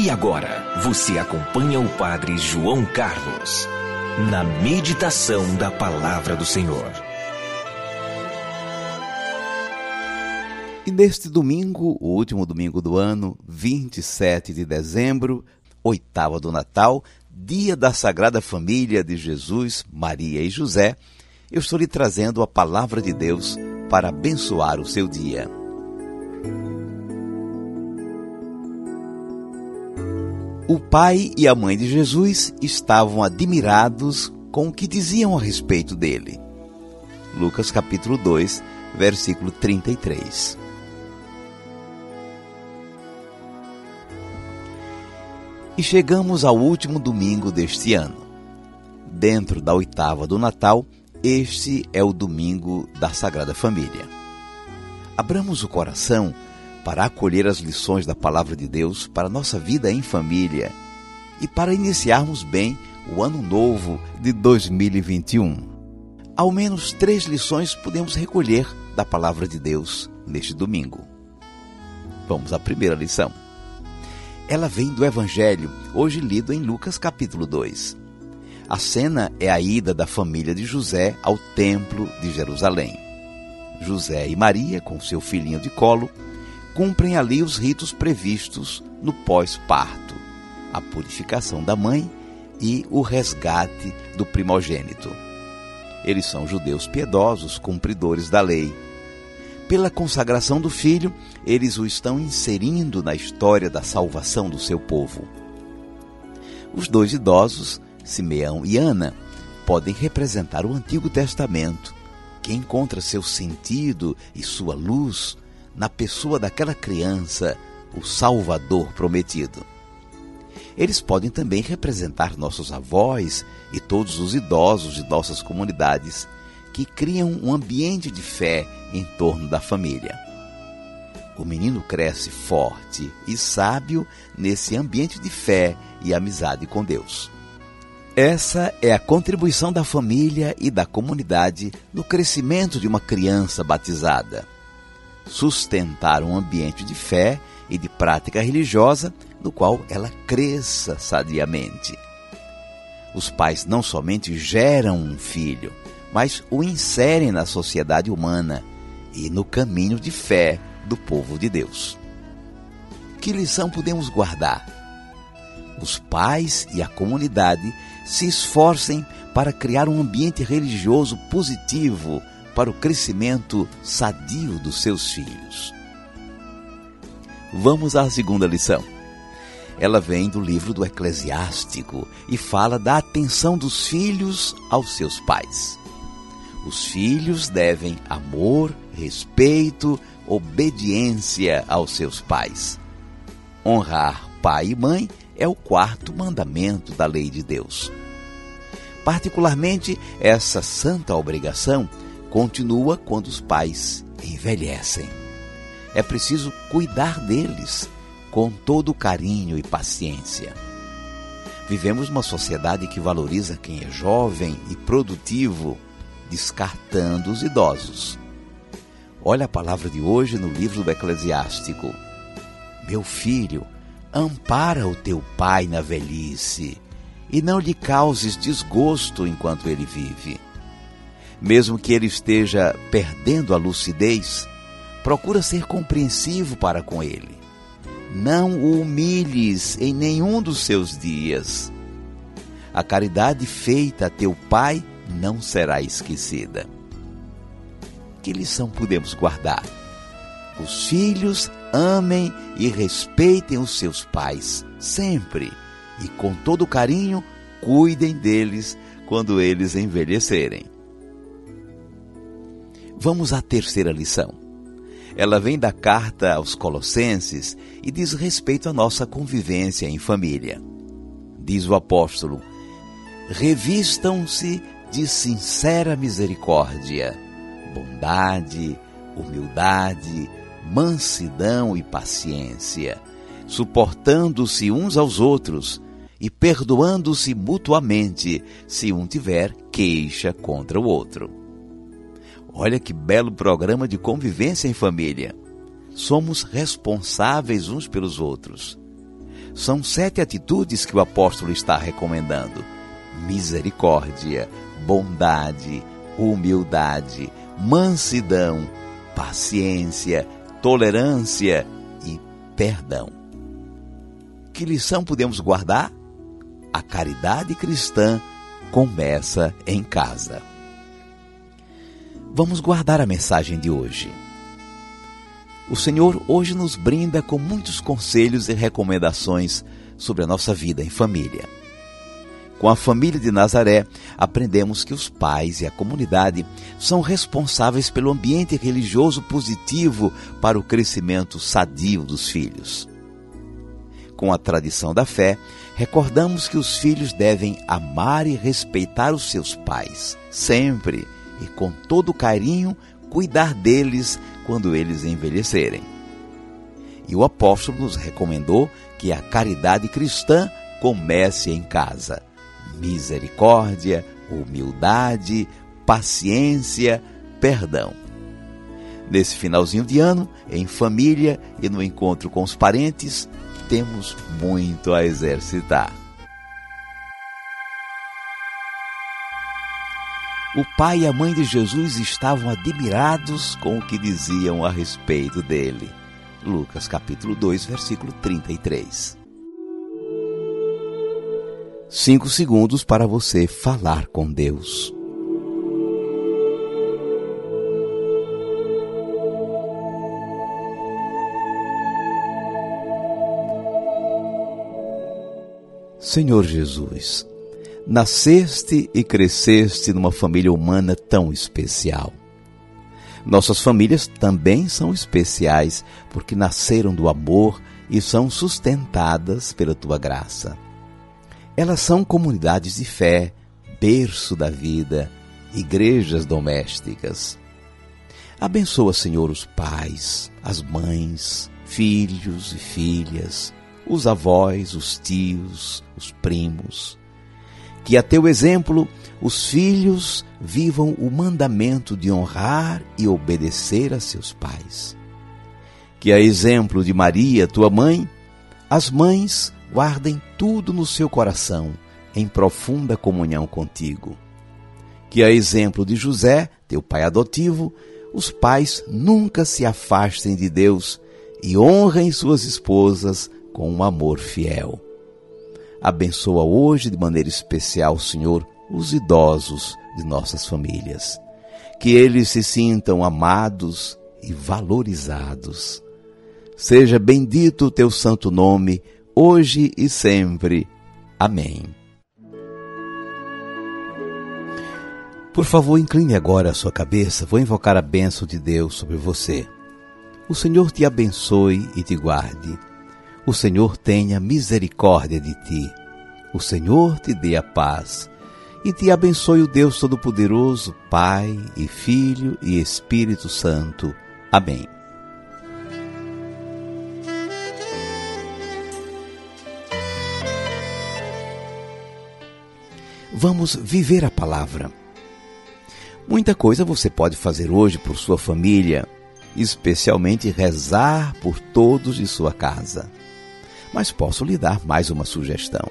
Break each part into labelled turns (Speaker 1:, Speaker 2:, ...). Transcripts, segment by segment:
Speaker 1: E agora, você acompanha o Padre João Carlos na meditação da Palavra do Senhor.
Speaker 2: E neste domingo, o último domingo do ano, 27 de dezembro, oitava do Natal, dia da Sagrada Família de Jesus, Maria e José, eu estou lhe trazendo a palavra de Deus para abençoar o seu dia. O pai e a mãe de Jesus estavam admirados com o que diziam a respeito dele. Lucas capítulo 2, versículo 33. E chegamos ao último domingo deste ano. Dentro da oitava do Natal, este é o domingo da Sagrada Família. Abramos o coração para acolher as lições da Palavra de Deus para nossa vida em família e para iniciarmos bem o ano novo de 2021. Ao menos três lições podemos recolher da Palavra de Deus neste domingo. Vamos à primeira lição. Ela vem do Evangelho, hoje lido em Lucas capítulo 2. A cena é a ida da família de José ao templo de Jerusalém. José e Maria, com seu filhinho de colo, cumprem ali os ritos previstos no pós-parto, a purificação da mãe e o resgate do primogênito. Eles são judeus piedosos, cumpridores da lei pela consagração do filho, eles o estão inserindo na história da salvação do seu povo. Os dois idosos, Simeão e Ana, podem representar o Antigo Testamento, que encontra seu sentido e sua luz na pessoa daquela criança, o Salvador prometido. Eles podem também representar nossos avós e todos os idosos de nossas comunidades que criam um ambiente de fé em torno da família. O menino cresce forte e sábio nesse ambiente de fé e amizade com Deus. Essa é a contribuição da família e da comunidade no crescimento de uma criança batizada. Sustentar um ambiente de fé e de prática religiosa no qual ela cresça sadiamente. Os pais não somente geram um filho, mas o inserem na sociedade humana e no caminho de fé do povo de Deus. Que lição podemos guardar? Os pais e a comunidade se esforcem para criar um ambiente religioso positivo para o crescimento sadio dos seus filhos. Vamos à segunda lição. Ela vem do livro do Eclesiástico e fala da atenção dos filhos aos seus pais. Os filhos devem amor, respeito, obediência aos seus pais. Honrar pai e mãe é o quarto mandamento da lei de Deus. Particularmente, essa santa obrigação continua quando os pais envelhecem. É preciso cuidar deles com todo carinho e paciência. Vivemos uma sociedade que valoriza quem é jovem e produtivo descartando os idosos. Olha a palavra de hoje no livro do Eclesiástico. Meu filho, ampara o teu pai na velhice e não lhe causes desgosto enquanto ele vive. Mesmo que ele esteja perdendo a lucidez, procura ser compreensivo para com ele. Não o humilhes em nenhum dos seus dias. A caridade feita a teu pai não será esquecida. Que lição podemos guardar? Os filhos amem e respeitem os seus pais sempre e com todo carinho cuidem deles quando eles envelhecerem. Vamos à terceira lição. Ela vem da carta aos Colossenses e diz respeito à nossa convivência em família. Diz o apóstolo: Revistam-se de sincera misericórdia, bondade, humildade, mansidão e paciência, suportando-se uns aos outros e perdoando-se mutuamente se um tiver queixa contra o outro. Olha que belo programa de convivência em família. Somos responsáveis uns pelos outros. São sete atitudes que o apóstolo está recomendando: misericórdia, bondade, humildade, mansidão, paciência, tolerância e perdão. Que lição podemos guardar? A caridade cristã começa em casa. Vamos guardar a mensagem de hoje. O Senhor hoje nos brinda com muitos conselhos e recomendações sobre a nossa vida em família. Com a família de Nazaré, aprendemos que os pais e a comunidade são responsáveis pelo ambiente religioso positivo para o crescimento sadio dos filhos. Com a tradição da fé, recordamos que os filhos devem amar e respeitar os seus pais, sempre e com todo carinho cuidar deles quando eles envelhecerem. E o apóstolo nos recomendou que a caridade cristã comece em casa. Misericórdia, humildade, paciência, perdão. Nesse finalzinho de ano, em família e no encontro com os parentes, temos muito a exercitar. O pai e a mãe de Jesus estavam admirados com o que diziam a respeito dele. Lucas capítulo 2, versículo 33. Cinco segundos para você falar com Deus. Senhor Jesus, nasceste e cresceste numa família humana tão especial. Nossas famílias também são especiais porque nasceram do amor e são sustentadas pela tua graça. Elas são comunidades de fé, berço da vida, igrejas domésticas. Abençoa, Senhor, os pais, as mães, filhos e filhas, os avós, os tios, os primos que a teu exemplo os filhos vivam o mandamento de honrar e obedecer a seus pais. Que a exemplo de Maria, tua mãe, as mães guardem tudo no seu coração, em profunda comunhão contigo. Que a exemplo de José, teu pai adotivo, os pais nunca se afastem de Deus e honrem suas esposas com um amor fiel. Abençoa hoje de maneira especial, Senhor, os idosos de nossas famílias. Que eles se sintam amados e valorizados. Seja bendito o teu santo nome, hoje e sempre. Amém. Por favor, incline agora a sua cabeça. Vou invocar a bênção de Deus sobre você. O Senhor te abençoe e te guarde. O Senhor tenha misericórdia de ti. O Senhor te dê a paz. E te abençoe o Deus Todo-Poderoso, Pai e Filho e Espírito Santo. Amém. Vamos viver a palavra. Muita coisa você pode fazer hoje por sua família, especialmente rezar por todos de sua casa mas posso lhe dar mais uma sugestão.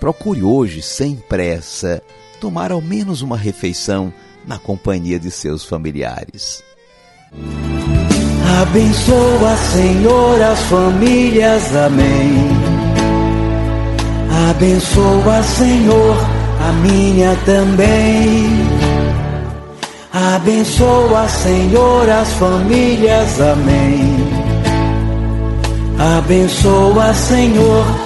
Speaker 2: Procure hoje, sem pressa, tomar ao menos uma refeição na companhia de seus familiares.
Speaker 3: Abençoa, Senhor, as famílias, amém. Abençoa, Senhor, a minha também. Abençoa, Senhor, as famílias, amém. Abençoa, Senhor,